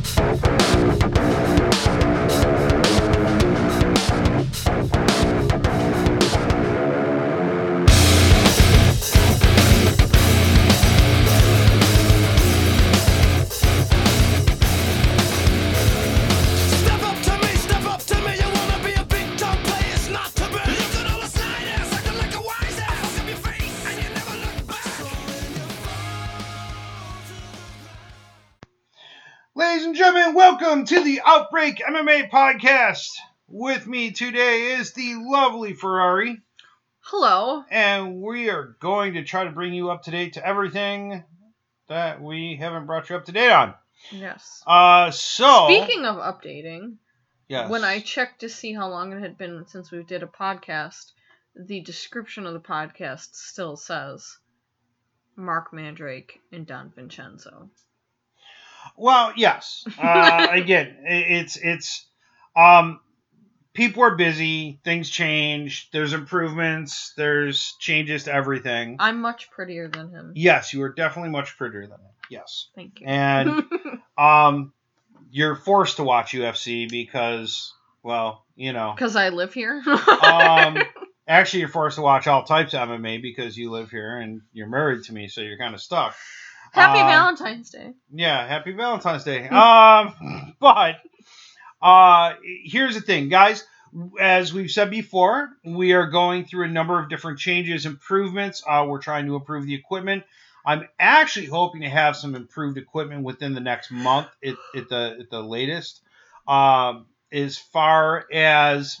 Thank you. Welcome to the Outbreak MMA podcast. With me today is the lovely Ferrari, Hello. and we are going to try to bring you up to date to everything that we haven't brought you up to date on. Yes. Uh, so Speaking of updating, yes. when I checked to see how long it had been since we did a podcast, the description of the podcast still says Mark Mandrake and Don Vincenzo. Well, yes. Uh, again, it's it's um people are busy, things change, there's improvements, there's changes to everything. I'm much prettier than him. Yes, you are definitely much prettier than him. Yes. Thank you. And um you're forced to watch UFC because well, you know. Because I live here. Um actually you're forced to watch all types of MMA because you live here and you're married to me, so you're kind of stuck. Happy um, Valentine's Day. Yeah, happy Valentine's Day. um, but uh, here's the thing, guys. As we've said before, we are going through a number of different changes, improvements. Uh, we're trying to improve the equipment. I'm actually hoping to have some improved equipment within the next month, at, at the at the latest. Um, as far as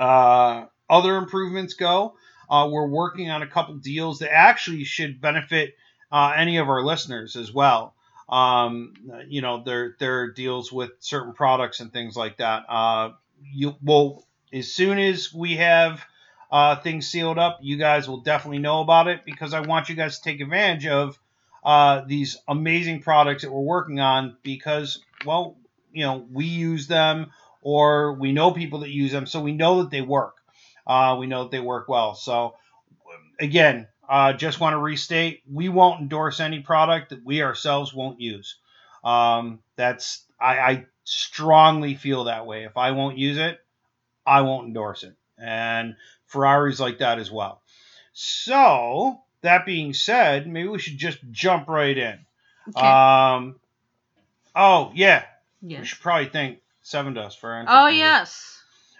uh, other improvements go, uh, we're working on a couple deals that actually should benefit uh, any of our listeners as well. Um, you know, their there are deals with certain products and things like that. Uh, you will as soon as we have uh, things sealed up, you guys will definitely know about it because I want you guys to take advantage of uh, these amazing products that we're working on because, well, you know, we use them or we know people that use them, so we know that they work. Uh, we know that they work well. So, again, uh, just want to restate: we won't endorse any product that we ourselves won't use. Um, that's I, I strongly feel that way. If I won't use it, I won't endorse it, and Ferrari's like that as well. So that being said, maybe we should just jump right in. Okay. Um, oh yeah, yes. we should probably thank Sevendust for Oh, yes.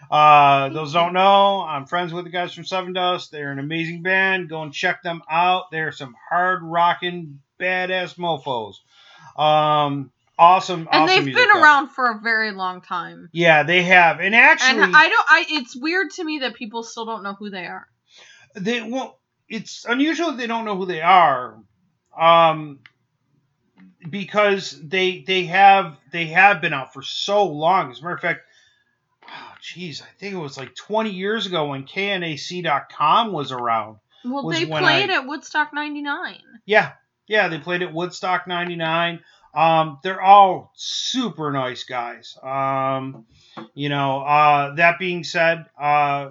Uh, those don't know, I'm friends with the guys from Sevendust. They're an amazing band. Go and check them out. They're some hard rocking, badass mofos. Um, awesome, And awesome they've been though. around for a very long time. Yeah, they have. And actually, and I don't. I. It's weird to me that people still don't know who they are. they well, it's unusual that they don't know who they are. Um, because they they have they have been out for so long. As a matter of fact, jeez, I think it was like 20 years ago when KNAC.com was around. Well, Was they played I- at Woodstock '99. Yeah, yeah, they played at Woodstock '99. Um, they're all super nice guys. Um, you know, uh, that being said, uh,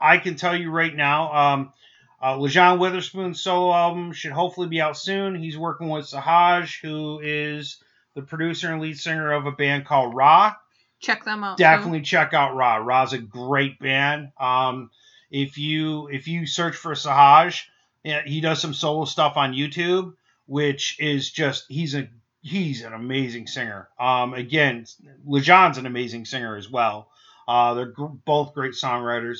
I can tell you right now, um, uh, Lajon Witherspoon's solo album should hopefully be out soon. He's working with Sahaj, who is the producer and lead singer of a band called Ra Check them out. too. definitely check out Ra. Ra's a great band. Um, if you if you search for Sahaj, he does some solo stuff on YouTube, which is just he's a he's an amazing singer. Um, again, Lajon's an amazing singer as well. Uh, they're both great songwriters.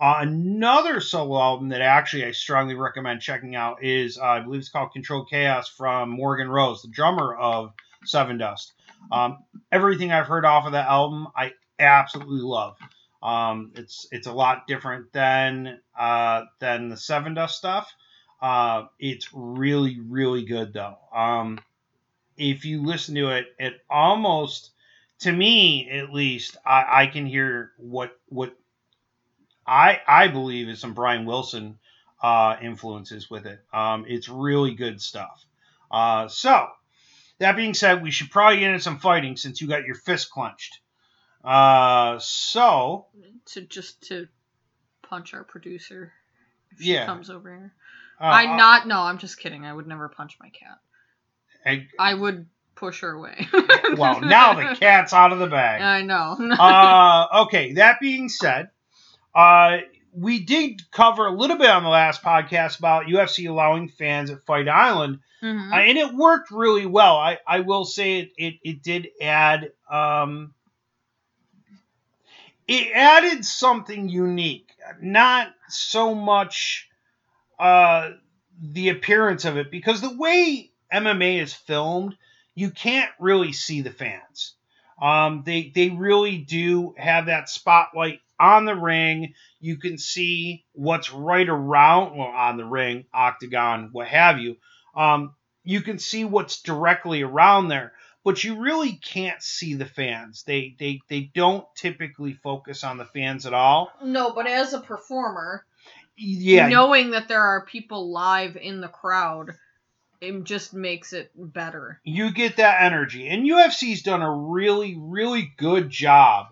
Uh, another solo album that actually I strongly recommend checking out is uh, I believe it's called Control Chaos from Morgan Rose, the drummer of Sevendust. Um, everything I've heard off of that album, I absolutely love. Um, it's it's a lot different than uh, than the Sevendust stuff. Uh, it's really really good though. Um, if you listen to it, it almost to me at least I, I can hear what what I I believe is some Brian Wilson uh, influences with it. Um, it's really good stuff. Uh, so that being said, we should probably get into some fighting since you got your fist clenched. Uh, so to just to punch our producer if Yeah. she comes over here. uh, I not no, I'm just kidding. I would never punch my cat. I, I would push her away. well, now the cat's out of the bag. I know. uh, okay, that being said, uh, we did cover a little bit on the last podcast about UFC allowing fans at Fight Island, Mhm. uh, and it worked really well. I, I will say it, it, it did add um, it added something unique, not so much uh, the appearance of it, because the way MMA is filmed, you can't really see the fans. Um, they they really do have that spotlight on the ring. You can see what's right around, well, on the ring, octagon, what have you. Um, you can see what's directly around there, but you really can't see the fans. They they they don't typically focus on the fans at all. no, but as a performer, Yeah, knowing that there are people live in the crowd, it just makes it better. you get that energy. And UFC's done a really, really good job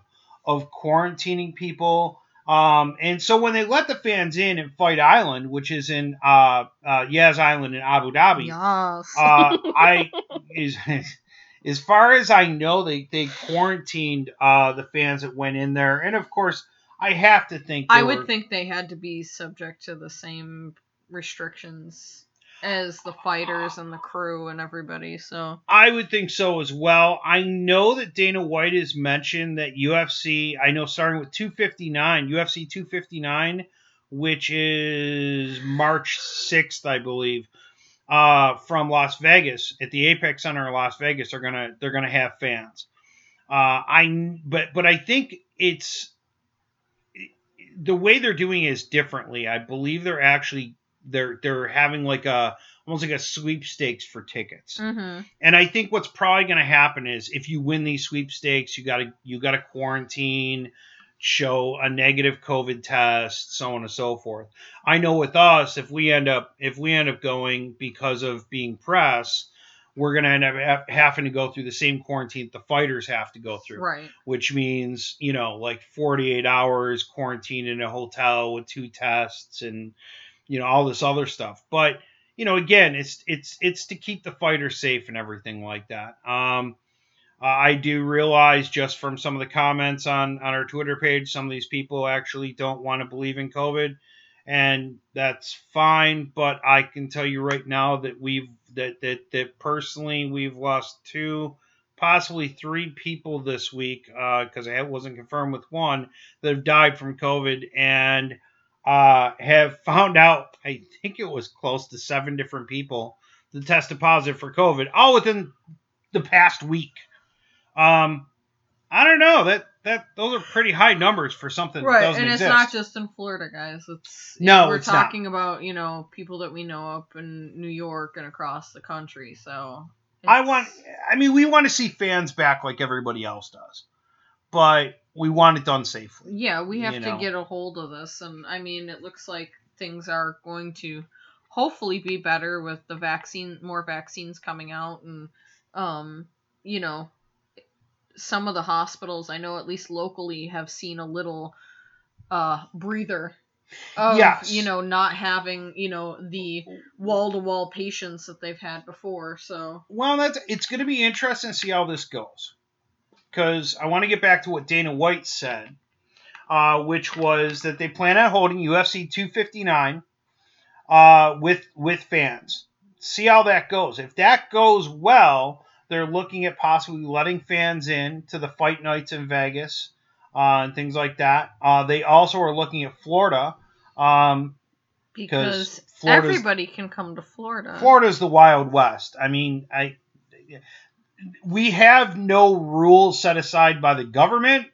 of quarantining people. Um, and so when they let the fans in at Fight Island, which is in uh, uh, Yas Island in Abu Dhabi, Yes. uh, I is as far as I know, they they quarantined uh, the fans that went in there, and of course, I have to think. I would were- think they had to be subject to the same restrictions as the fighters and the crew and everybody. So I would think so as well. I know that Dana White has mentioned that UFC, I know starting with 259, UFC 259, which is March 6th, I believe, uh, from Las Vegas at the Apex Center in Las Vegas, they're gonna they're gonna have fans. Uh, I but but I think it's the way they're doing is differently. I believe they're actually they're they're having like a almost like a sweepstakes for tickets. mhm. And I think what's probably going to happen is if you win these sweepstakes, you got to you got to quarantine, show a negative COVID test, so on and so forth. I know with us, if we end up if we end up going because of being press, we're going to end up ha- having to go through the same quarantine that the fighters have to go through, right. which means you know like 48 hours quarantine in a hotel with two tests and you know all this other stuff. But you know, again, it's it's it's to keep the fighter safe and everything like that. Um, I do realize just from some of the comments on on our Twitter page, some of these people actually don't want to believe in COVID, and that's fine. But I can tell you right now that we've that that that personally we've lost two, possibly three people this week uh, because I wasn't confirmed with one that have died from COVID and uh, have found out, I think it was close to seven different people that tested positive for COVID, all within the past week. Um, I don't know that that those are pretty high numbers for something that Right, and it's exist. not just in Florida, guys. It's No, we're it's not. talking about you know people that we know up in New York and across the country. So I want. I mean, we want to see fans back like everybody else does, but we want it done safely. Yeah, we have to know. get a hold of this, and I mean, it looks like things are going to hopefully be better with the vaccine, more vaccines coming out, and um, you know, some of the hospitals I know at least locally have seen a little uh breather. Of, Yes. you know, not having, you know, the wall to wall patients that they've had before. So, Well, that's it's going to be interesting to see how this goes, because I want to get back to what Dana White said, uh, which was that they plan on holding UFC 259 uh, with with fans. See how that goes. If that goes well, they're looking at possibly letting fans in to the fight nights in Vegas uh, and things like that. Uh, they also are looking at Florida. Um, because Florida's- everybody can come to Florida. Florida's the Wild West. I mean, I we have no rules set aside by the government.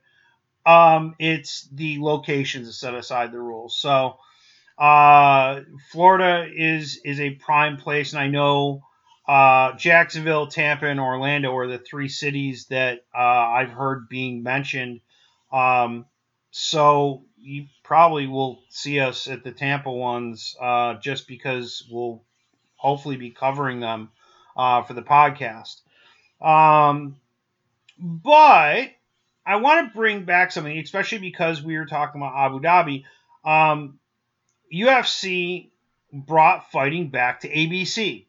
Um, it's the locations that set aside the rules. So, uh, Florida is is a prime place, and I know uh, Jacksonville, Tampa, and Orlando are the three cities that uh, I've heard being mentioned. Um, so you probably will see us at the Tampa ones uh, just because we'll hopefully be covering them uh, for the podcast. Um, but I want to bring back something, especially because we were talking about Abu Dhabi. Um, UFC brought fighting back to ABC.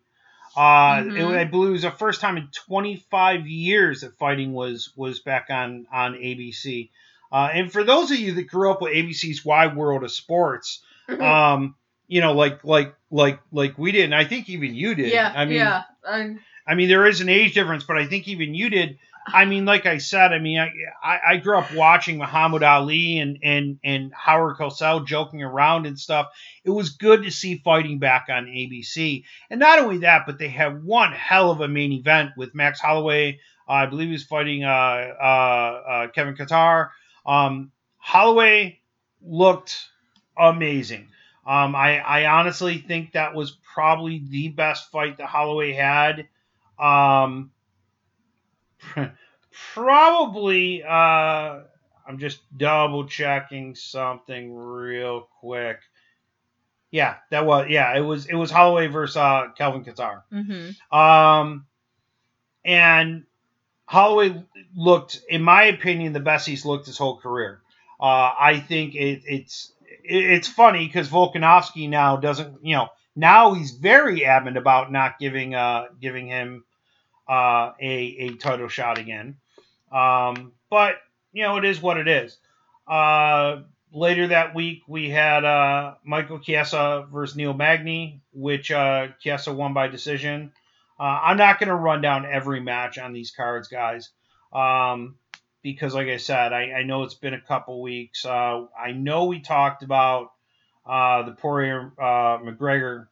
Uh, it, Mhm. I believe it was the first time in 25 years that fighting was was back on on ABC. Uh, and for those of you that grew up with ABC's Wide World of Sports, um, you know, like like like like we did, and I think even you did. yeah, I mean, yeah. I, I mean, there is an age difference, but I think even you did. I mean, like I said, I mean, I I, grew up watching Muhammad Ali and and and Howard Cosell joking around and stuff. It was good to see fighting back on ABC, and not only that, but they had one hell of a main event with Max Holloway. Uh, I believe he was fighting uh, uh, uh, Calvin Kattar. Um, Holloway looked amazing. Um, I, I honestly think that was probably the best fight that Holloway had. Um, probably, uh, I'm just double checking something real quick. Yeah, that was yeah, it was it was Holloway versus uh, Calvin Kattar. hmm Um, and Holloway looked, in my opinion, the best he's looked his whole career. Uh, I think it, it's it, it's funny because Volkanovski now doesn't, you know, now he's very adamant about not giving uh giving him uh, a a title shot again. Um, but you know, it is what it is. Uh, later that week, we had uh, Michael Chiesa versus Neil Magny, which uh, Chiesa won by decision. Uh, I'm not going to run down every match on these cards, guys, um, because, like I said, I, I know it's been a couple weeks. Uh, I know we talked about uh, the Poirier uh, McGregor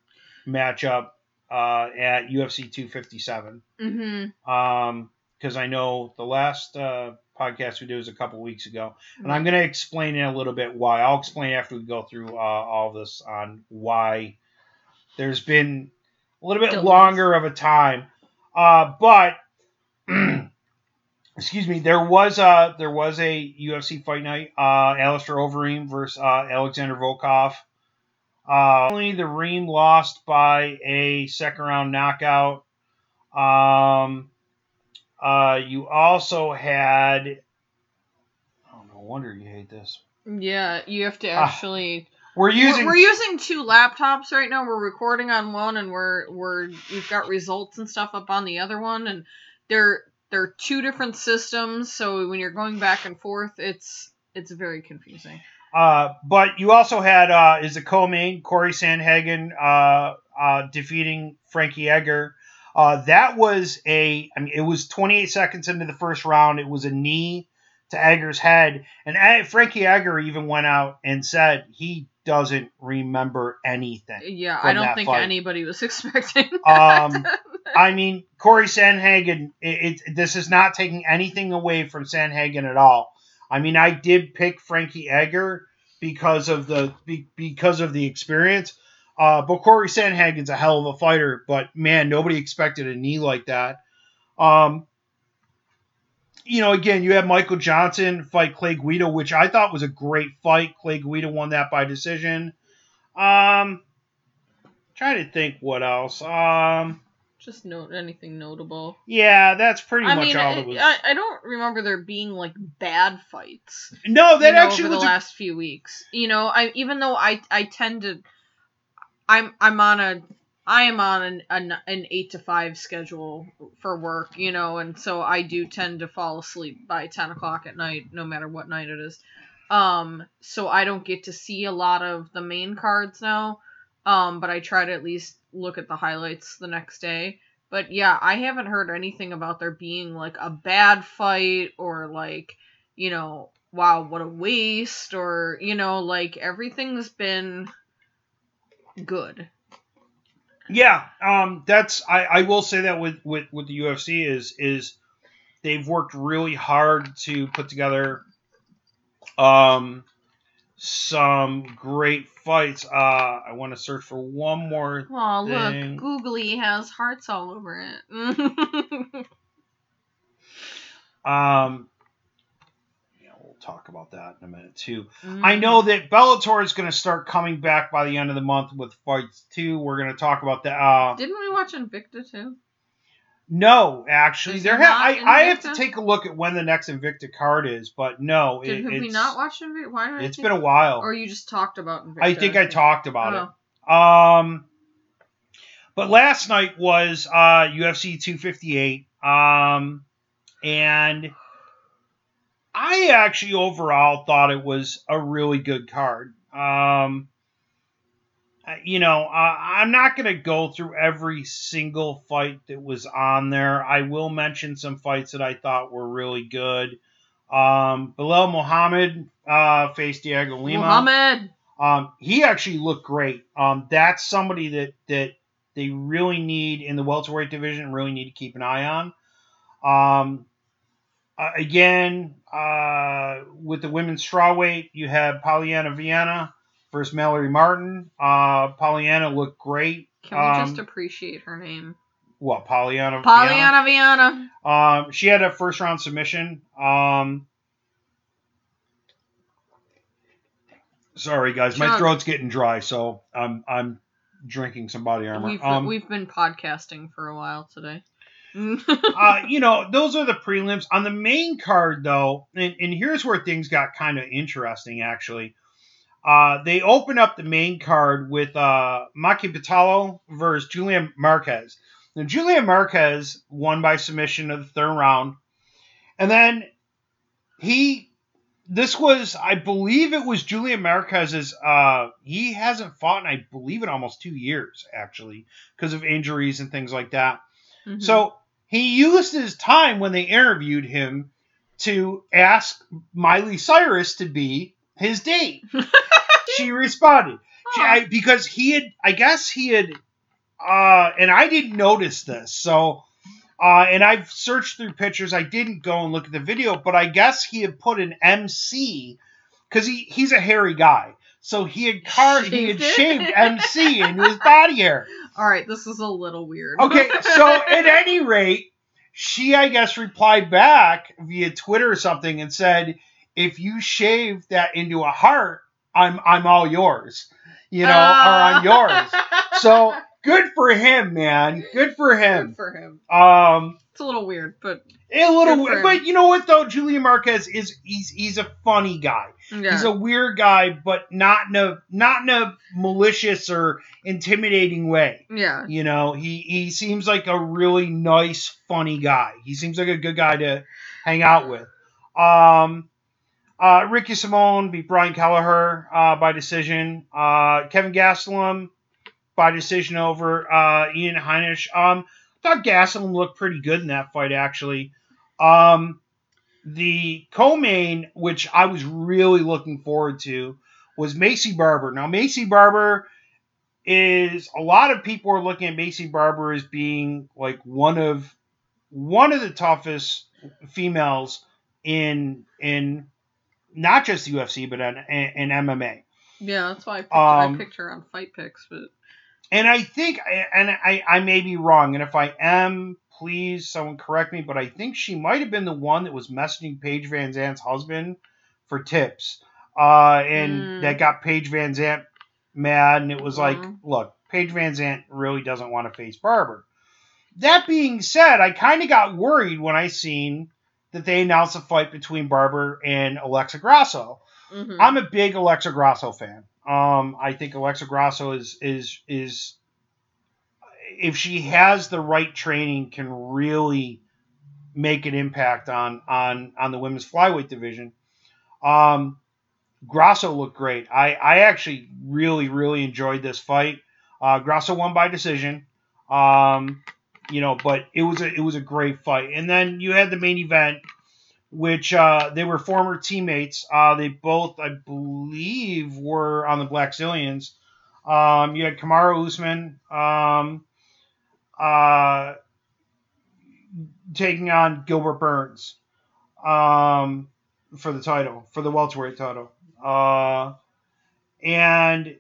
matchup uh, at UFC 257 hmm um because I know the last uh, podcast we did was a couple weeks ago, and I'm going to explain in a little bit why. I'll explain after we go through uh, all of this on why there's been a little bit longer of a time, uh, but excuse me, there was a there was a UFC fight night, uh, Alistair Overeem versus uh, Alexander Volkov. Uh, only the Reem lost by a second round knockout. Um, uh, you also had. Oh, no wonder you hate this. Yeah, you have to Ah, actually. We're using. We're, we're using two laptops right now. We're recording on one, and we're we're we've got results and stuff up on the other one, and they're they're two different systems. So when you're going back and forth, it's it's very confusing. Uh, but you also had uh, is the co-main Corey Sandhagen uh, uh, defeating Frankie Edgar. Uh, that was a. I mean, it was 28 seconds into the first round. It was a knee to Edgar's head, and Ed- Frankie Edgar even went out and said he doesn't remember anything. Yeah, I don't that think fight. anybody was expecting. Um, I mean, Corey Sandhagen, it, it, this is not taking anything away from Sandhagen at all. I mean, I did pick Frankie Edgar because of the be, because of the experience. Uh, but Corey Sandhagen's a hell of a fighter. But man, nobody expected a knee like that. Um, you know, again, you had Michael Johnson fight Clay Guida, which I thought was a great fight. Clay Guida won that by decision. Um, trying to think what else. Um, Just note anything notable. yeah, that's pretty I much mean, all I, that was. I, I don't remember there being like bad fights. no, that you know, actually over the a- last few weeks. You know, I even though I I tend to, I'm I'm on a I am on an an, an eight to five schedule for work. You know, and so I do tend to fall asleep by ten o'clock at night, no matter what night it is. Um, so I don't get to see a lot of the main cards now. Um, but I try to at least look at the highlights the next day. But yeah, I haven't heard anything about there being like a bad fight or like, you know, wow, what a waste or, you know, like everything's been good. Yeah, um, that's I, I will say that with, with, with the UFC is is they've worked really hard to put together um some great fights. Uh, I want to search for one more. Oh, look, Googly has hearts all over it. Um, talk about that in a minute too. Mm. I know that Bellator is going to start coming back by the end of the month with fights too. We're going to talk about that. Uh, Didn't we watch Invicta too? no, actually, Is there. Ha- I I have to take a look at when the next Invicta card is, but no, Did it, have we not watched Invicta? Why did it's been a while. Or you just talked about Invicta? I think I talked about Oh. it. Um, But last night was uh, UFC 258, um, and I actually overall thought it was a really good card. Um, you know, uh, I'm not going to go through every single fight that was on there. I will mention some fights that I thought were really good. Um, Belal Muhammad uh, faced Dhiego Lima. Muhammad. Um, he actually looked great. Um, that's somebody that that they really need in the welterweight division. Really need to keep an eye on. Um, uh, again, uh, with the women's strawweight, you have Polyana Viana versus Mallory Martin. Uh, Pollyanna looked great. Can we just Um, appreciate her name? What Pollyanna? Vienna? Polyana Viana. Um, she had a first round submission. Um, sorry guys, my throat's getting dry, so I'm I'm drinking some body armor. We've um, we've been podcasting for a while today. uh, you know, those are the prelims. On the main card, though, and, and here's where things got kind of interesting, actually. Uh, they open up the main card with uh, Maki Pitolo versus Julian Marquez. Now, Julian Marquez won by submission of the third round. And then he, this was, I believe it was Julian Marquez's, uh, he hasn't fought in, I believe, in almost two years, actually, because of injuries and things like that. Mhm. So he used his time when they interviewed him to ask Miley Cyrus to be his date. she responded she, I, because he had, I guess he had, uh, and I didn't notice this. So, uh, and I've searched through pictures. I didn't go and look at the video, but I guess he had put an MC because he, he's a hairy guy. So he had car he had Shaved MC into his body hair. All right, this is a little weird. Okay, so at any rate, she, I guess, replied back via Twitter or something and said, "If you shave that into a heart, I'm I'm all yours, you know, or I'm yours." So good for him, man. Good for him. Good for him. Um, It's a little weird, but a little, him. but you know what though, Julian Marquez is he's he's a funny guy. yeah. He's a weird guy, but not in a not in a malicious or intimidating way. yeah. You know, he he seems like a really nice, funny guy. He seems like a good guy to hang out with. Um, uh, Ricky Simón beat Brian Kelleher uh, by decision. Uh, Kelvin Gastelum by decision over uh, Ian Heinisch. Um, thought Gastelum looked pretty good in that fight actually. Um, the co-main, which I was really looking forward to, was Maycee Barber. Now Maycee Barber is a lot of people are looking at Maycee Barber as being like one of one of the toughest females in in not just UFC but in, in MMA. Yeah, that's why I picked, Um, I picked her on Fight Picks, but And I think and I I may be wrong and if I am please someone correct me but I think she might have been the one that was messaging Paige VanZant's husband for tips. Uh and Mm. that got Paige VanZant mad and it was like Mhm. look Paige VanZant really doesn't want to face Barber. That being said, I kind of got worried when I seen that they announced a fight between Barber and Alexa Grasso. mhm. I'm a big Alexa Grasso fan. Um, I think Alexa Grasso is is is if she has the right training, can really make an impact on on on the women's flyweight division. Um, Grasso looked great. I I actually really really enjoyed this fight. Uh, Grasso won by decision. Um, you know, but it was a it was a great fight. And then you had the main event which uh, they were former teammates. Uh, they both, I believe, were on the Blackzilians. Um, you had Kamaru Usman um, uh, taking on Gilbert Burns um, for the title, for the welterweight title. Uh, and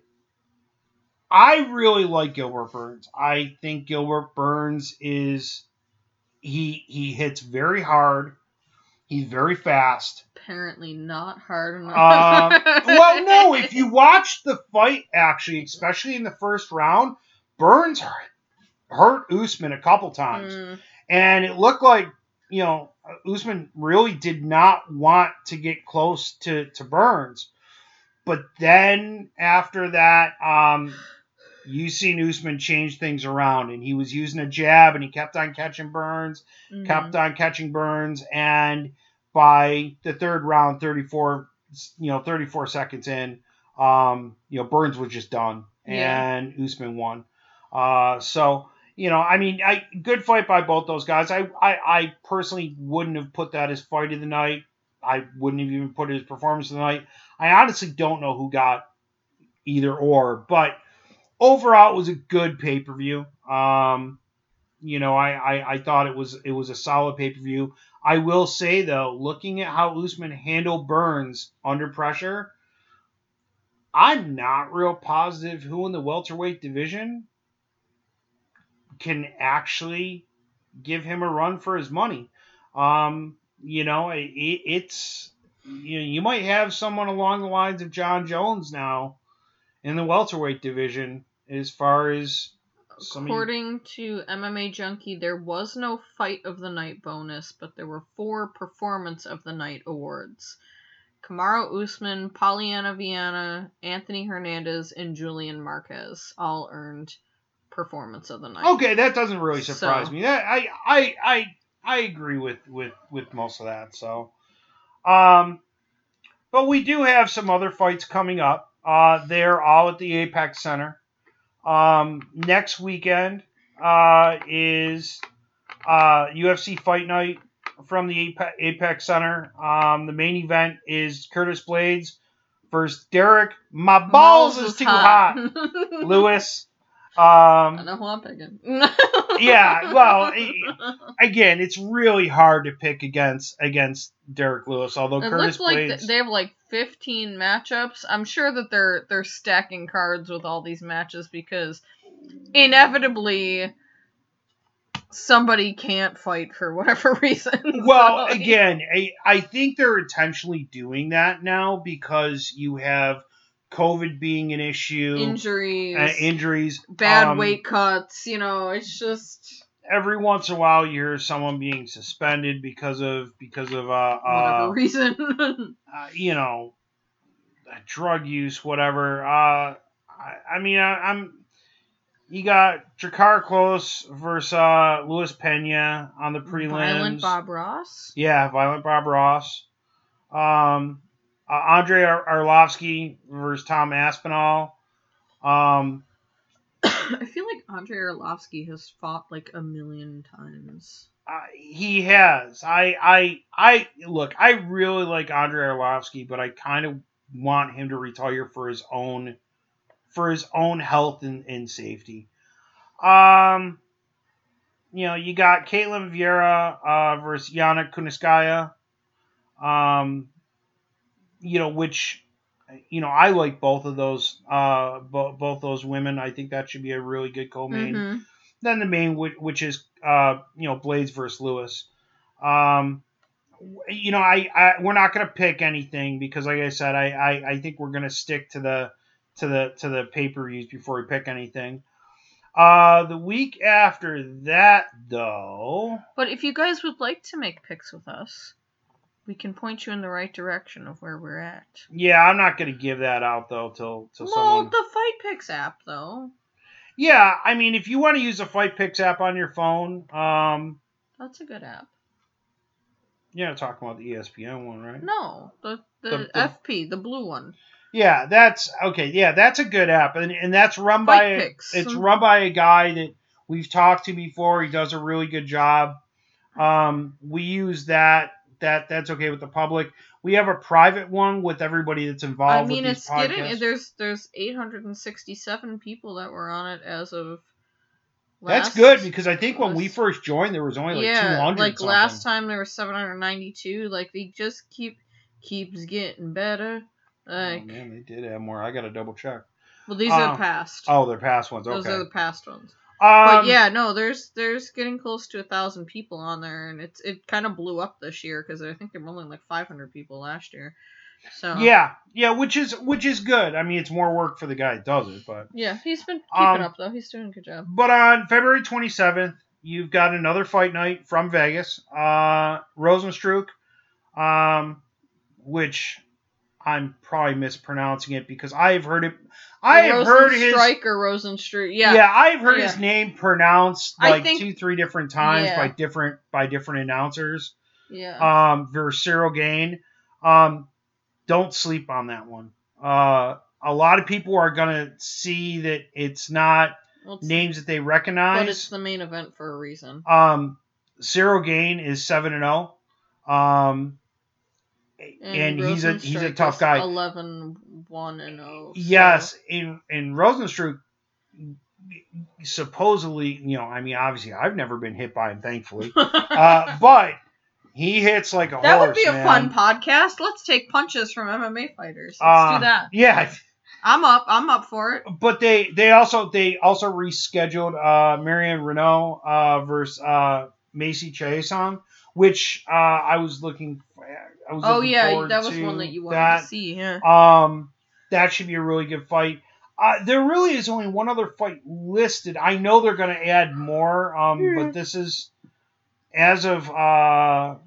I really like Gilbert Burns. I think Gilbert Burns is he he hits very hard. He's very fast. apparently not hard enough. Um, well, no, if you watch the fight, actually, especially in the first round, Burns hurt, hurt Usman a couple times, Mm, and it looked like you know Usman really did not want to get close to to Burns. But then after that, um, you seen Usman change things around, and he was using a jab, and he kept on catching Burns, Mhm. kept on catching Burns, and by the third round, 34, you know, 34 seconds in, um, you know, Burns was just done, Yeah. and Usman won. Uh, so you know, I mean, I good fight by both those guys. I, I, I personally wouldn't have put that as fight of the night. I wouldn't have even put it as performance of the night. I honestly don't know who got either or, but overall it was a good pay per view. Um, you know, I, I, I thought it was it was a solid pay per view. I will say though, looking at how Usman handled Burns under pressure, I'm not real positive who in the welterweight division can actually give him a run for his money. Um, you know, it, it's you, know, you might have someone along the lines of Jon Jones now in the welterweight division as far as some According to MMA Junkie, there was no fight of the night bonus, but there were four performance of the night awards. Kamaru Usman, Polyana Viana, Anthony Hernandez, and Julian Marquez all earned performance of the night. Okay, that doesn't really surprise So- me. That I I I I agree with with with most of that. So, um, but we do have some other fights coming up. Uh, they're all at the Apex Center. Um, next weekend uh, is uh, UFC Fight Night from the Apex Center. Um, the main event is Curtis Blaydes versus Derek. My balls, is too hot. Lewis. Um, I know who I'm picking. Yeah, well, again, it's really hard to pick against against Derrick Lewis. Although it Curtis looks like Blaydes, they have like 15 matchups. I'm sure that they're they're stacking cards with all these matches because inevitably somebody can't fight for whatever reason. well, So, again, I, I think they're intentionally doing that now because you have COVID being an issue, injuries, uh, injuries, bad um, weight cuts. You know, it's just Every once in a while, you hear someone being suspended because of because of uh, whatever uh, reason. uh, you know, drug use, whatever. Uh, I, I mean, I, I'm. You got Jakar Close versus uh, Luis Pena on the prelims. Violent Bob Ross. Yeah, Violent Bob Ross. Um, uh, Andre Ar- Arlovsky versus Tom Aspinall. Um, I feel like Andre Arlovsky has fought like a million times. uh, he has. I, I, I look. I really like Andre Arlovsky, but I kind of want him to retire for his own, for his own health and, and safety. Um, you know, you got Ketlen Vieira uh, versus Yana Kunitskaya. Um, you know, which, you know, I like both of those, uh, bo- both those women. I think that should be a really good co-main Mhm. then the main which, which is uh you know Blaydes versus Lewis. Um, you know I, I we're not gonna pick anything because like I said I, I I think we're gonna stick to the to the to the pay per views before we pick anything. Uh, the week after that though, But if you guys would like to make picks with us, we can point you in the right direction of where we're at. yeah, I'm not gonna give that out though till till well, someone. the Fight Picks app, though, Yeah, I mean if you want to use a Fight Picks app on your phone, um, that's a good app. you're not talking about the ESPN one, right? No, the the, The- the- FP, the blue one. Yeah, that's okay. Yeah, that's a good app, and and that's run Fight by a, it's run by a guy that we've talked to before. He does a really good job. Um, we use that. That that's okay with the public. We have a private one with everybody that's involved. I mean, it's getting there's there's 867 people that were on it as of. That's good because I think when we first joined, there was only like yeah, 200. like something. last time there were 792. Like they just keep keeps getting better. Oh man, they did have more. I got to double check. well, these are um, the past. Oh, they're past ones. Those are the past ones. Um, But yeah, no, there's there's getting close to a thousand people on there, and it's it kind of blew up this year because I think there were only like 500 people last year. So Yeah, yeah, which is which is good. I mean, it's more work for the guy that does it, but yeah, he's been keeping Um, up though. He's doing a good job. But on February 27th, you've got another fight night from Vegas. Uh, Rozenstruik, um, which I'm probably mispronouncing it because I've heard it. I have heard his. Strike or Rosenstreich. Yeah. Yeah. I've heard his name pronounced like think- two, three different times Yeah. by different by different announcers. Yeah. Um, versus Ciryl Gane. Um, don't sleep on that one. Uh, a lot of people are gonna see that it's not Well, it's- names that they recognize, but it's the main event for a reason. Um, Ciryl Gane is seven and zero. Um, and, he's a he's a tough guy. 11 1 and 0. so- Yes, in in Rozenstruik, supposedly, you know, I mean, obviously, I've never been hit by him, thankfully, uh, but he hits like a that horse. would be a man. fun podcast. Let's take punches from MMA fighters. Let's Uh, do that. Yeah, I'm up. I'm up for it. but they they also they also rescheduled uh Marion Reneau uh versus uh Macy Chiasson, which uh I was looking. I was Oh yeah, that was one that you wanted that. to see. Yeah. Um, that should be a really good fight. Uh, there really is only one other fight listed. I know they're going to add more, um, Yeah. but this is as of uh, I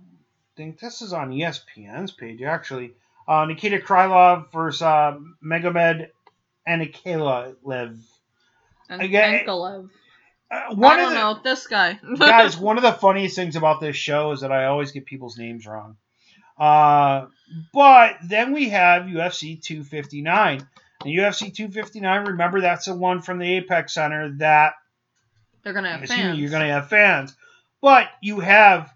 think this is on ESPN's page actually. Uh, Nikita Krylov versus uh, Magomed Ankalaev. And Again, Ankalaev. Uh, one I don't the, know this guy. guys, one of the funniest things about this show is that I always get people's names wrong. Uh, but then we have UFC 259. And UFC 259, remember that's the one from the Apex Center that They're gonna have fans. you're going to have fans. But you have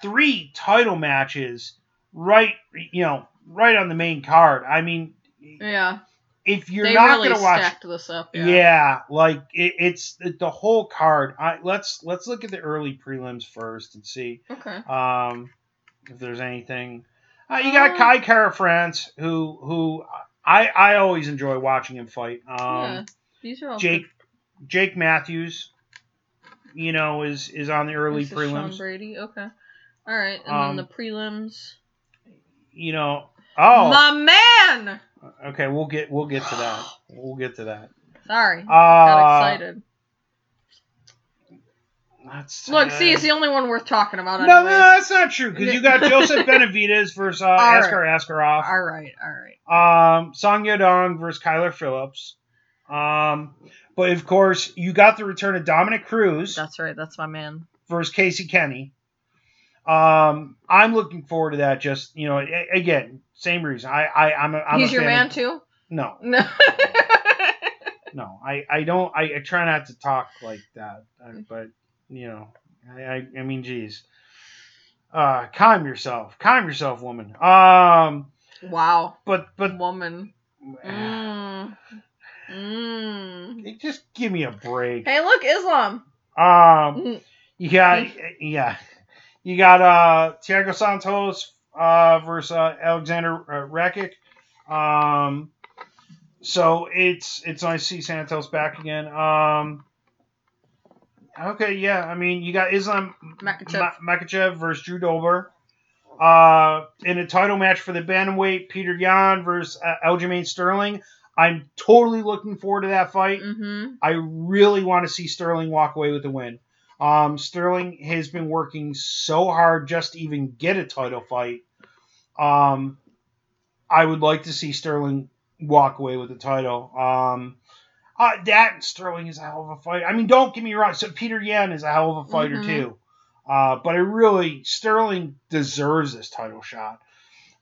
three title matches right, you know, right on the main card. I mean, Yeah. if you're they not really going to watch this up. yeah, Yeah. like it, it's the, the whole card. I, let's let's look at the early prelims first and see Okay. um, if there's anything. Uh, you got Uh, Kai Kara France, who who I I always enjoy watching him fight. Um, yeah. These are all Jake good. Jake Matthews, you know, is is on the early This is Sean prelims. Brady. Okay. All right, and Um, then the prelims. You know, oh, My man. okay, we'll get we'll get to that. We'll get to that. Sorry. Uh, Got excited. That's, Look, see, it's the only one worth talking about. No, no, that's not true because you got Joseph Benavidez versus uh, All Askar Askarov. All right. All right. Um, Song Yadong versus Kyler Phillips. Um, but of course, you got the return of Dominick Cruz That's right. That's my man. versus Casey Kenney. Um, I'm looking forward to that. Just you know, a- again, same reason. I, I, I'm a, I'm He's your man of- too. no, No. no, I, I don't. I, I try not to talk like that. But you know, I, I, I mean, geez. Uh, calm yourself, calm yourself, woman. Um, wow. but but Woman. Mm. Mm. just give me a break. Hey, look, Islam. Um, Mm. you got yeah, you got uh Thiago Santos uh versus uh, Alexander uh, Rakic. Um, so it's it's nice to see Santos back again. Um, okay, yeah, I mean you got Islam Makhachev. Ma- Makhachev versus Drew Dober. Uh, in a title match for the bantamweight, Petr Yan versus uh, Aljamain Sterling. I'm totally looking forward to that fight. Mm-hmm. I really want to see Sterling walk away with the win. Um, Sterling has been working so hard just to even get a title fight. Um, I would like to see Sterling walk away with the title. Um, uh, that and Sterling is a hell of a fight. I mean, don't get me wrong. So Petr Yan is a hell of a fighter Mhm. too. Uh, but I really Sterling deserves this title shot.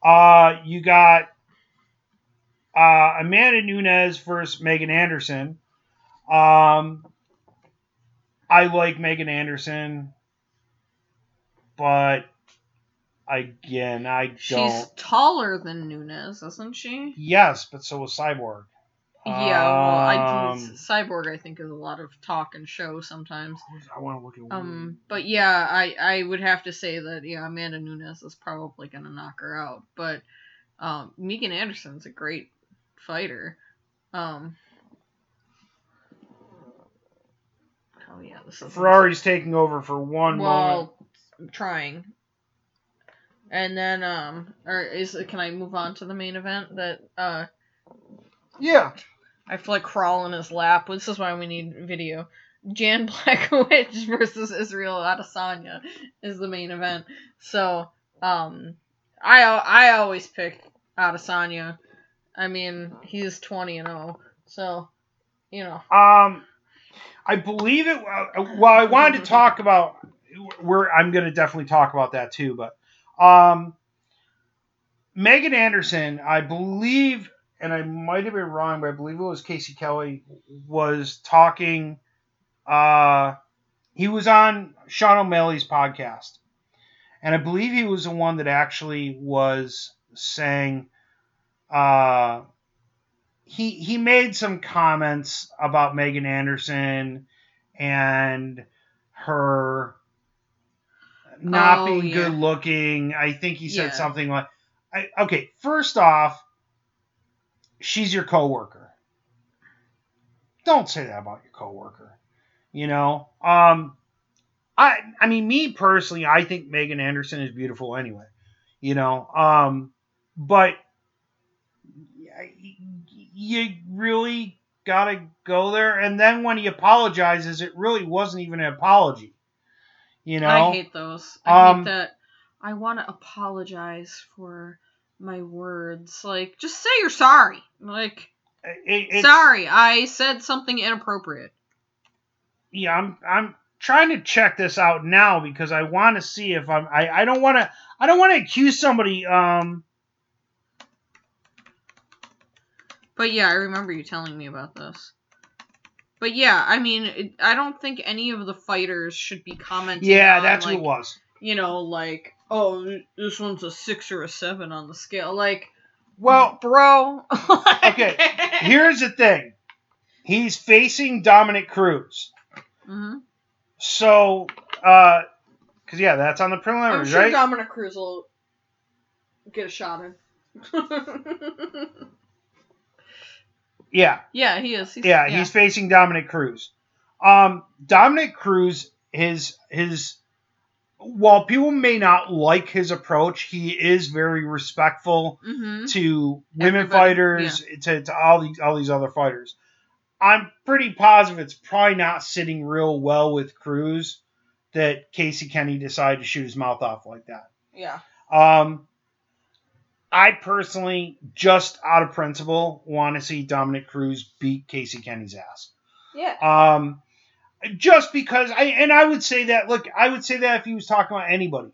Uh, you got uh, Amanda Nunes versus Megan Anderson. Um, I like Megan Anderson, but again, I don't. She's taller than Nunes, isn't she? Yes, but so was Cyborg. Yeah, well, I Um, Cyborg I think is a lot of talk and show sometimes. I want to look at. Um, but yeah, I I would have to say that yeah, Amanda Nunes is probably gonna knock her out. But um, Megan Anderson's a great fighter. Um. Oh yeah, this is Ferrari's taking over for one moment. well, I'm trying. And then um, or is can I move on to the main event that uh Yeah. I to like crawl in his lap. This is why we need video. Jan Blachowicz versus Israel Adesanya is the main event. So, um, I I always pick Adesanya. I mean, he's 20 and 0, so you know. Um, I believe it. uh, Well, I wanted to talk about. Where I'm going to definitely talk about that too, but um, Megan Anderson, I believe, and I might have been wrong, but I believe it was Casey Kelly was talking. Uh, he was on Sean O'Malley's podcast, and I believe he was the one that actually was saying. Uh, he he made some comments about Megan Anderson and her not Oh, being yeah. good looking. I think he said Yeah. something like, I, "Okay, first off, she's your coworker. Don't say that about your coworker. You know, um, I I mean, me personally, I think Megan Anderson is beautiful anyway. You know, um, but you really gotta go there. And then when he apologizes, it really wasn't even an apology. You know, I hate those. I Um, hate that. I want to apologize for my words. Like, just say you're sorry. Like, It- sorry, I said something inappropriate. Yeah, I'm I'm trying to check this out now because I want to see if I'm. I, I don't want to. I don't want to accuse somebody. Um. But yeah, I remember you telling me about this. But yeah, I mean, it, I don't think any of the fighters should be commenting. Yeah, on, that's like, who it was. You know, like, oh, this one's a six or a seven on the scale. Like, Well, bro. Okay, here's the thing. He's facing Dominick Cruz. hmm So, uh, because yeah, that's on the I'm sure right? Dominick Cruz will get a shot in. yeah, yeah, he is. He's, yeah, he's facing Dominick Cruz. Um, Dominick Cruz, his his, while people may not like his approach, he is very respectful hmm to women Everybody, fighters, to, to all these all these other fighters. I'm pretty positive it's probably not sitting real well with Cruz that Casey Kenney decided to shoot his mouth off like that. Yeah. Um, I personally, just out of principle, want to see Dominick Cruz beat Casey Kenney's ass. Yeah. Um, just because I and I would say that. Look, I would say that if he was talking about anybody,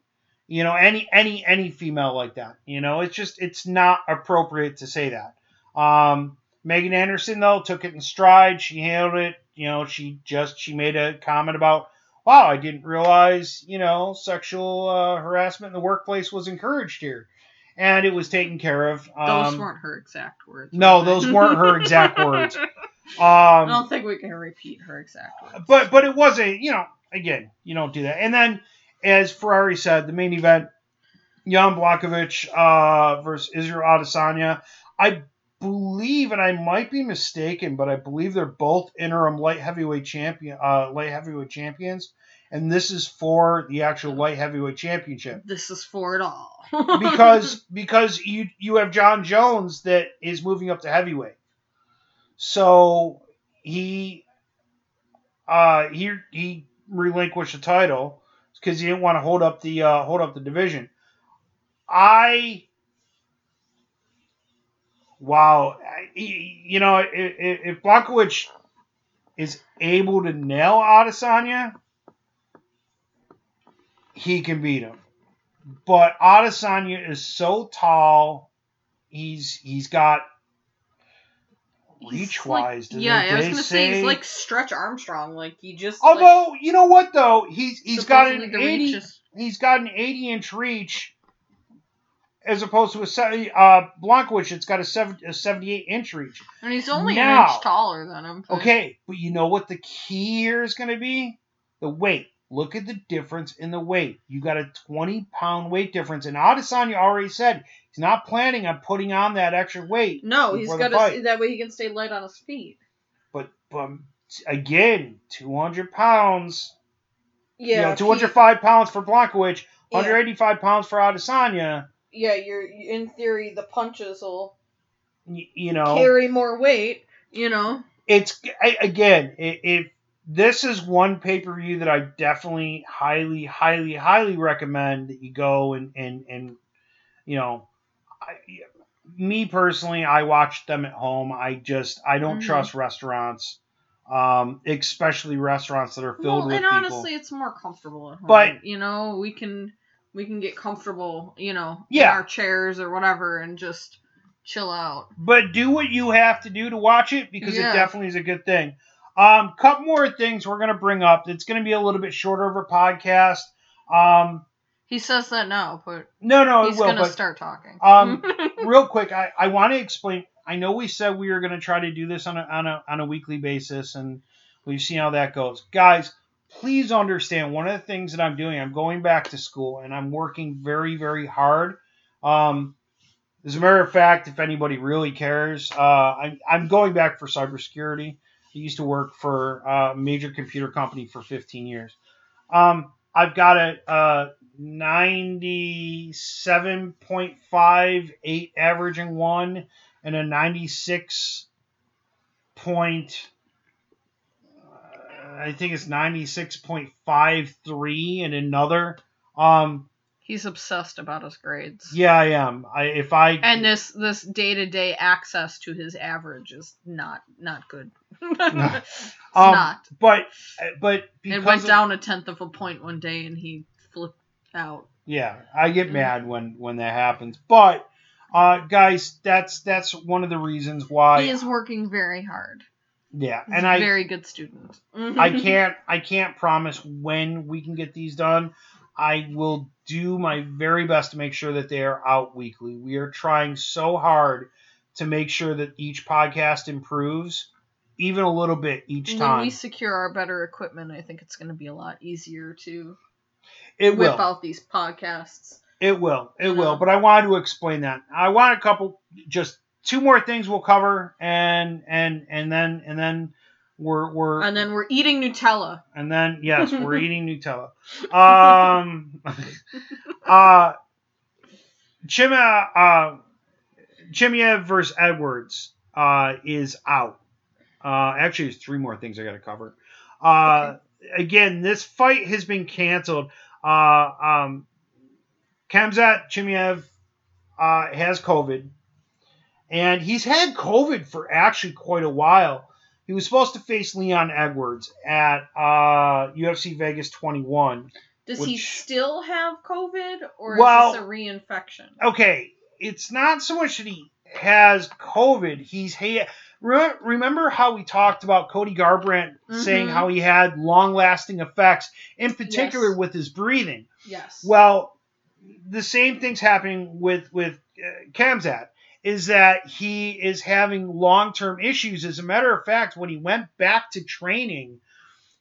you know, any any any female like that. You know, it's just it's not appropriate to say that. Um, Megan Anderson though took it in stride. She handled it. You know, she just she made a comment about, "Wow, I didn't realize you know sexual uh, harassment in the workplace was encouraged here," and it was taken care of. Those Um, weren't her exact words. no, those weren't her exact words. I Um, don't think we can repeat her exactly. but but it was a you know again you don't do that and then as Ferrari said the main event Jan Blachowicz uh, versus Israel Adesanya I believe and I might be mistaken but I believe they're both interim light heavyweight champion uh, light heavyweight champions and this is for the actual light heavyweight championship This is for it all. because because you you have Jon Jones that is moving up to heavyweight. So he uh he he relinquished the title because he didn't want to hold up the uh, hold up the division. I wow, you know if, if is able to nail Adesanya, he can beat him but Adesanya is so tall. He's he's got Reach like- wise. yeah, I was gonna say, he's like Stretch Armstrong. Like he just. like, Although you know what though, he's he's got an supposedly the reach eighty. is- He's got an eighty inch reach, as opposed to a. Uh, Blachowicz, it's got a, seven, a seventy-eight inch reach. and he's only Now- an inch taller than him. but- Okay, but you know what the key here is going to be? The weight. Look at the difference in the weight. You got a 20 pound weight difference. And Adesanya already said he's not planning on putting on that extra weight. No, he's got to that way he can stay light on his feet. But, but again, 200 pounds. Yeah, you know, if 205 pounds for Blachowicz, Yeah. 185 pounds for Adesanya. yeah, you're in theory the punches will You know, carry more weight. You know. it's again if this is one pay-per-view that i definitely highly highly highly recommend that you go and and and you know I, me personally, I watch them at home. I just I don't Mhm. trust restaurants, um, especially restaurants that are filled with. well, with and people. honestly, it's more comfortable at home. But- you know, we can we can get comfortable, you know, Yeah. in our chairs or whatever, and just chill out. but do what you have to do to watch it because Yeah. it definitely is a good thing. Um, couple more things we're gonna bring up. It's gonna be a little bit shorter of a podcast. Um, He says that now, but no, no, he's will. gonna But start talking. Um, real quick, I, I want to explain. I know we said we were gonna try to do this on a on a on a weekly basis, and we've seen how that goes, guys. Please understand one of the things that I'm doing. I'm going back to school, and I'm working very very hard. Um, as a matter of fact, if anybody really cares, uh, I'm, I'm going back for cybersecurity. I used to work for a major computer company for 15 years. Um, I've got a, a 97.58 average in one and a 96 point, uh, I think it's 96.53 in another. Um, He's obsessed about his grades. yeah, I am. I if I And this this day to day access to his average is not not good. it's Um, not. but but because It went of- down a tenth of a point one day, and he flipped out. Yeah, I get Mm. mad when when that happens. But uh, guys, that's that's one of the reasons why. he is working very hard. yeah. He's and a I very good student. I can't I can't promise when we can get these done. I will do my very best to make sure that they are out weekly. We are trying so hard to make sure that each podcast improves, even a little bit each when time. we secure our better equipment, I think it's going to be a lot easier to it whip will. out these podcasts. It will. It will. know? But I wanted to explain that. I want a couple, just two more things we'll cover, and and and then and then we're we're And then we're eating Nutella. and then yes, we're eating Nutella. Um, uh, Chima, uh, Chimaev versus Edwards uh, is out. Uh, actually, there's three more things I got to cover. Uh, Again, this fight has been canceled. Uh, um, Khamzat Chimaev uh, has COVID, and he's had COVID for actually quite a while. He was supposed to face Leon Edwards at uh, UFC Vegas 21. Does he still have COVID, or Well- is this a reinfection? Okay, it's not so much that he has COVID. He's he. re- Remember how we talked about Cody Garbrandt saying Mhm. how he had long-lasting effects, in particular Yes. with his breathing. Yes. Well, the same thing's happening with with uh, Khamzat. Is that he is having long term issues? As a matter of fact, when he went back to training,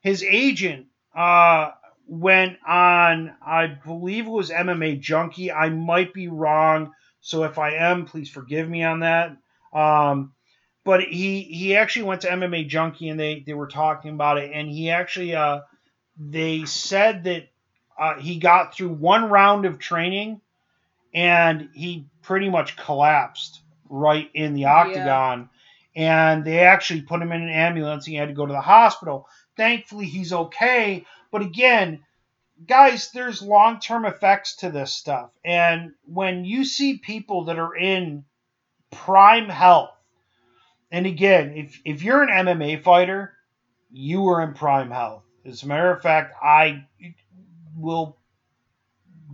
his agent uh, went on, I believe it was MMA Junkie. I might be wrong, so if I am, please forgive me on that. Um, but he he actually went to MMA Junkie and they they were talking about it, and he actually uh, they said that uh, he got through one round of training and he pretty much collapsed right in the Yeah. octagon. And they actually put him in an ambulance. He had to go to the hospital. Thankfully, he's okay. But again, guys, there's long term effects to this stuff. And when you see people that are in prime health, and again, if, if you're an MMA fighter, you are in prime health. As a matter of fact, I will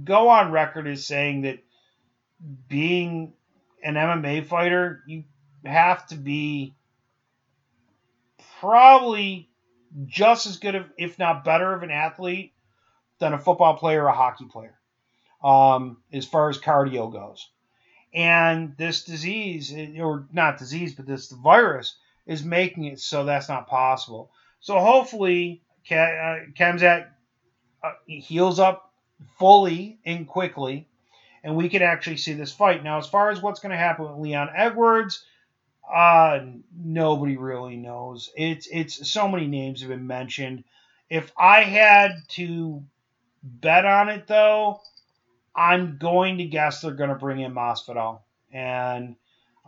go on record as saying that being an MMA fighter, you have to be probably just as good of, if not better, of an athlete than a football player or a hockey player, um, as far as cardio goes. And this disease, or not disease, but this virus, is making it so that's not possible. So hopefully, Ka- uh, Khamzat uh, heals up fully and quickly, and we could actually see this fight. Now, as far as what's going to happen with Leon Edwards, uh, nobody really knows. It's it's so many names have been mentioned. If I had to bet on it, though, I'm going to guess they're going to bring in Masvidal and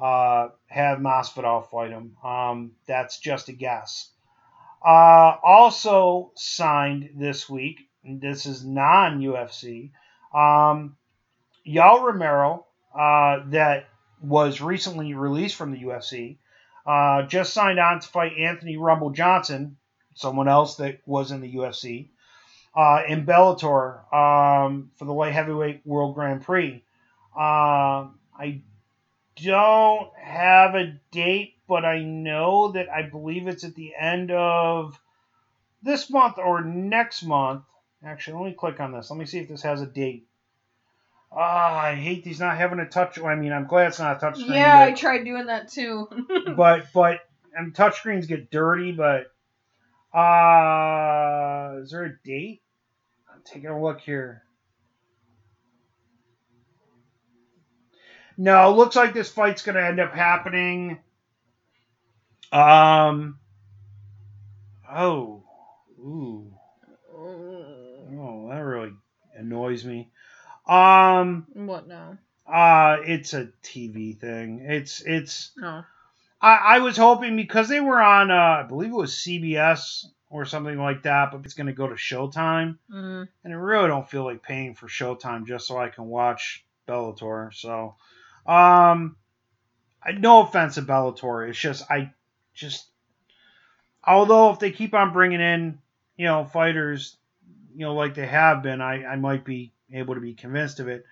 uh, have Masvidal fight him. Um, that's just a guess. Uh, also signed this week. This is non UFC. Um, Yoel Romero, uh, that was recently released from the UFC. Uh, just signed on to fight Anthony Rumble Johnson, someone else that was in the UFC, uh, in Bellator um, for the light heavyweight World Grand Prix. Uh, I don't have a date, but I know that I believe it's at the end of this month or next month. Actually, let me click on this. Let me see if this has a date. Ah, I hate these not having a touch. I mean, I'm glad it's not a touch screen. Yeah, I tried doing that too. but but and touchscreens get dirty. But uh, is there a date? I'm taking a look here. No, it looks like this fight's going to end up happening. Um. Oh. Ooh. Oh, that really annoys me. Um. what now? Uh, it's a TV thing. It's it's. Oh. I, I was hoping because they were on, uh, I believe it was CBS or something like that, but it's going to go to Showtime, Mm. and I really don't feel like paying for Showtime just so I can watch Bellator. So, um, I, no offense to Bellator, it's just I just, although if they keep on bringing in, you know, fighters, you know, like they have been, I I might be able to be convinced of it.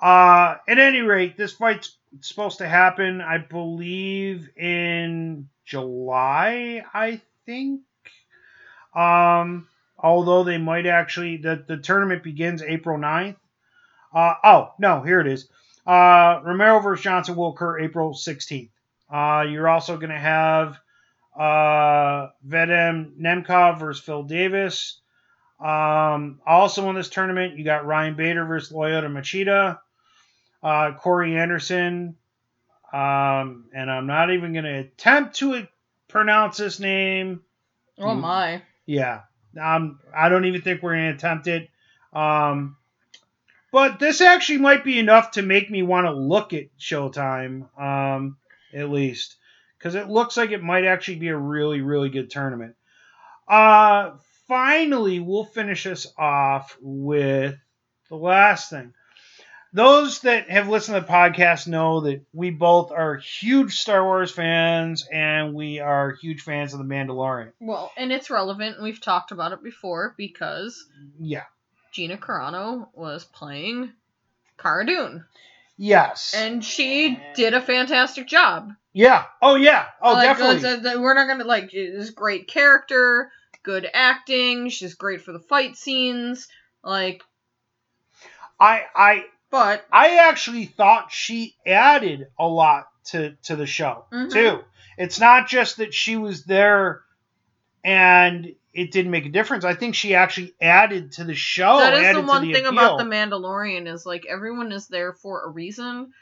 Uh, at any rate, this fight's supposed to happen, I believe, in July, I think. Um, although they might actually, the, the tournament begins April 9th. Uh, oh, no, here it is. Uh, Romero versus Johnson will occur April 16th. Uh, you're also going to have uh, Vadim Nemkov versus Phil Davis. Um, also in this tournament, you got Ryan Bader versus Lyoto Machida, uh, Corey Anderson, um, and I'm not even going to attempt to pronounce this name. Oh my. Yeah, um, I don't even think we're going to attempt it. Um, but this actually might be enough to make me want to look at Showtime, um, at least, because it looks like it might actually be a really, really good tournament. Uh, finally, we'll finish us off with the last thing. Those that have listened to the podcast know that we both are huge Star Wars fans and we are huge fans of The Mandalorian. Well, and it's relevant. We've talked about it before because Yeah. Gina Carano was playing Cara Dune, Yes. and she did a fantastic job. yeah. Oh yeah. Oh Like, definitely. we're not gonna like. This great character, good acting. She's great for the fight scenes. Like, I I but I actually thought she added a lot to to the show Mhm. too. It's not just that she was there and it didn't make a difference. I think she actually added to the show. that is the one the thing appeal. about the Mandalorian is like everyone is there for a reason.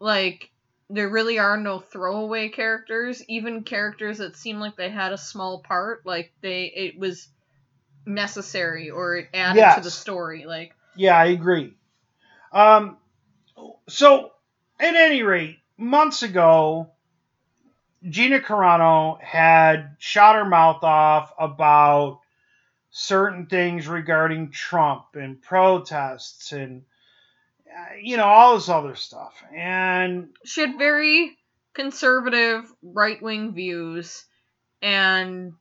Like there really are no throwaway characters, even characters that seem like they had a small part, like they it was necessary or it added to the story. Like Yeah, I agree. Um, so at any rate, months ago, Gina Carano had shot her mouth off about certain things regarding Trump and protests and you know all this other stuff. And she had very conservative right wing views and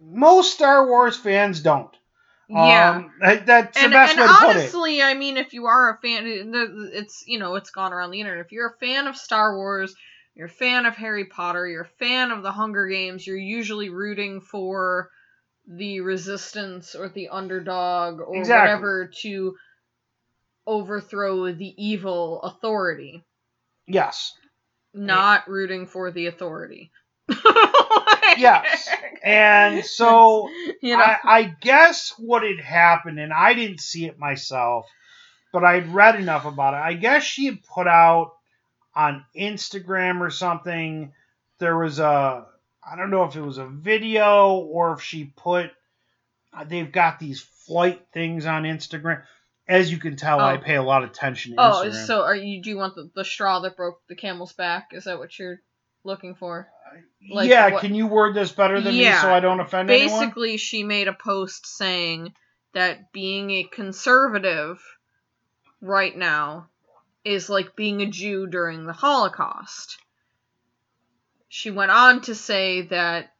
most Star Wars fans don't. yeah. Um, that- that's the best and way to put it. honestly, I mean, if you are a fan, it's you know, it's gone around the internet. If you're a fan of Star Wars, you're a fan of Harry Potter, you're a fan of the Hunger Games, you're usually rooting for the resistance or the underdog or Exactly. whatever to overthrow the evil authority, Yes. not rooting for the authority. Yes. And so you know, I, I guess what had happened, and I didn't see it myself, but I'd read enough about it. I guess she had put out on Instagram or something. There was a, I don't know if it was a video or if she put, they've got these flight things on Instagram. As you can tell, I Oh. pay a lot of attention to oh, Instagram. so are you? Do you want the, the straw that broke the camel's back? Is that what you're looking for? Uh, like yeah, what- can you word this better than me so I don't offend anyone? basically she made a post saying that being a conservative right now is like being a Jew during the Holocaust. She went on to say that,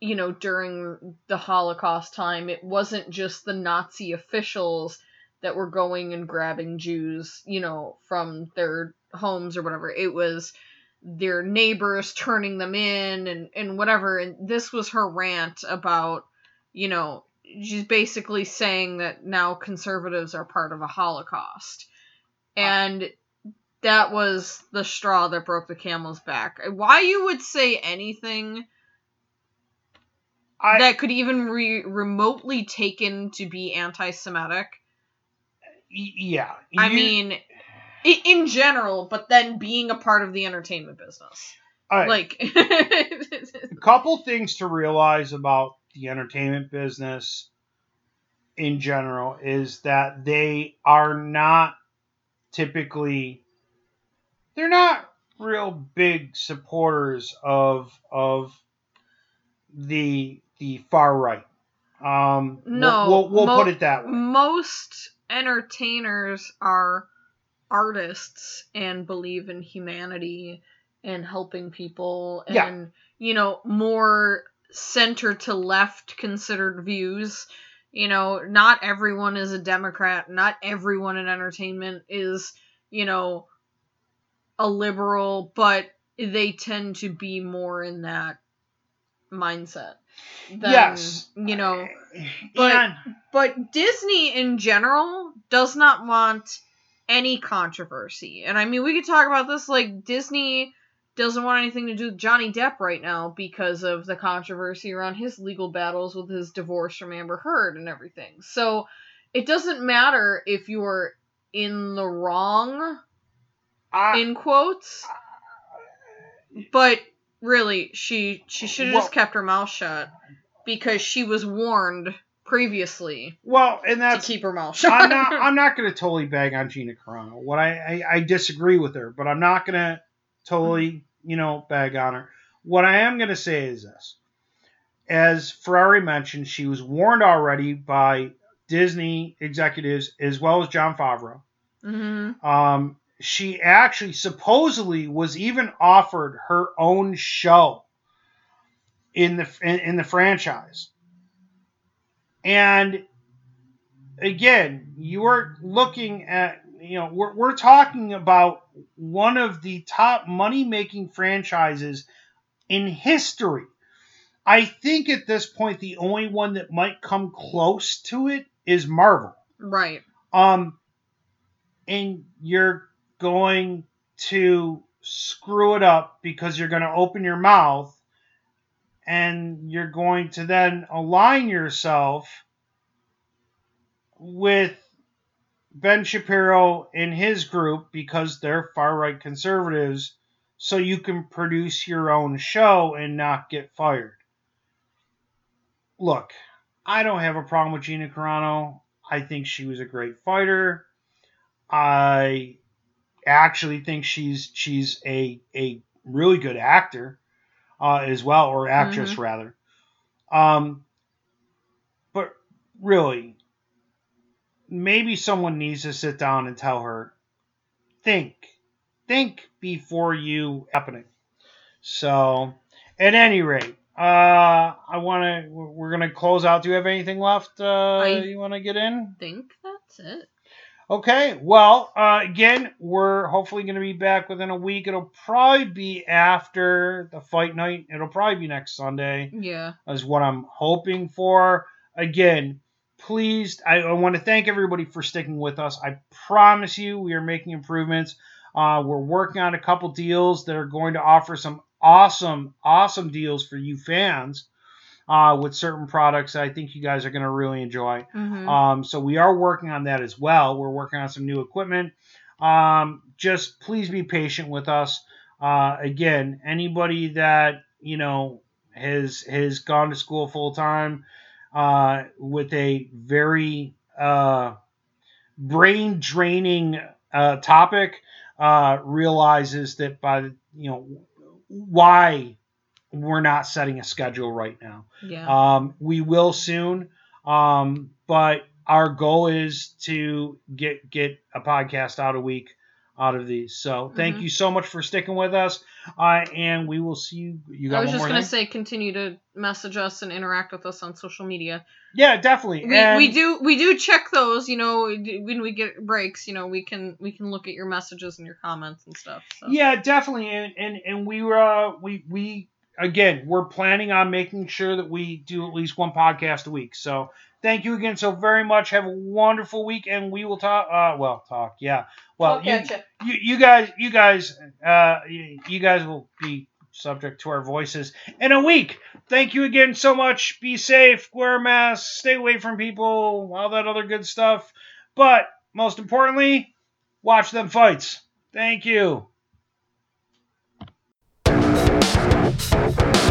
you know, during the Holocaust time, it wasn't just the Nazi officials that were going and grabbing Jews, you know, from their homes or whatever. It was their neighbors turning them in and, and whatever. And this was her rant about, you know, she's basically saying that now conservatives are part of a Holocaust. Uh, and that was the straw that broke the camel's back. Why you would say anything I, that could even re- remotely taken to be anti-Semitic? y- yeah. I mean, in general, but then being a part of the entertainment business, right, like, a couple things to realize about the entertainment business in general is that they are not typically they're not real big supporters of of the the far right. Um, we'll- No, we'll, we'll, mo- put it that way. most entertainers are artists and believe in humanity and helping people and Yeah. you know more center to left considered views. You know not everyone is a democrat. Not everyone in entertainment is you know a liberal but they tend to be more in that mindset than, yes, you know uh, but- and but Disney in general does not want any controversy. And I mean, we could talk about this like Disney doesn't want anything to do with Johnny Depp right now because of the controversy around his legal battles with his divorce from Amber Heard and everything. So it doesn't matter if you're in the wrong, I, in quotes, but really, she she should have Well- just kept her mouth shut because she was warned previously well, and to keep her mouth shut. I'm not. I'm not going to totally bag on Gina Carano. What I, I I disagree with her, but I'm not going to totally you know bag on her. What I am going to say is this: as Ferrari mentioned, she was warned already by Disney executives as well as Jon Favreau. hmm Um, she actually supposedly was even offered her own show in the in, in the franchise. And again, you are looking at you know we're, we're talking about one of the top money making franchises in history. I think at this point the only one that might come close to it is Marvel. Right. Um, and you're going to screw it up because you're going to open your mouth and you're going to then align yourself with Ben Shapiro and his group because they're far right conservatives so you can produce your own show and not get fired. Look, I don't have a problem with Gina Carano. I think she was a great fighter. I actually think she's she's a a really good actor uh, as well, or actress rather. Um, but really, maybe someone needs to sit down and tell her, think, think before you happening. So, at any rate, uh, I want to. We're gonna close out. Do you have anything left? Uh, I- you want to get in? think that's it. Okay, well, uh, again, we're hopefully going to be back within a week. It'll probably be after the fight night. It'll probably be next Sunday, Yeah. is what I'm hoping for. Again, please, I, I want to thank everybody for sticking with us. I promise you, we are making improvements. Uh, we're working on a couple deals that are going to offer some awesome, awesome deals for you fans uh, with certain products that I think you guys are going to really enjoy. hmm Um, so we are working on that as well. We're working on some new equipment. Um, just please be patient with us. Uh, again, anybody that you know has has gone to school full time uh, with a very uh, brain draining uh, topic uh, realizes that by you know why we're not setting a schedule right now. yeah. Um, we will soon, um, but our goal is to get get a podcast out a week out of these. So thank Mhm. you so much for sticking with us, uh, and we will see you. You got I was just gonna thing? say, continue to message us and interact with us on social media. Yeah, definitely. We, and we do we do check those. You know, when we get breaks, you know, we can we can look at your messages and your comments and stuff. So. Yeah, definitely. And and, and we were uh, we we again we're planning on making sure that we do at least one podcast a week. So thank you again so very much. Have a wonderful week, and we will talk. Uh, well, talk. Yeah. Well, you, you you guys you guys uh you, you guys will be subject to our voices in a week. Thank you again so much. Be safe, wear a mask, stay away from people, all that other good stuff. But most importantly, watch them fights. Thank you. Thank you.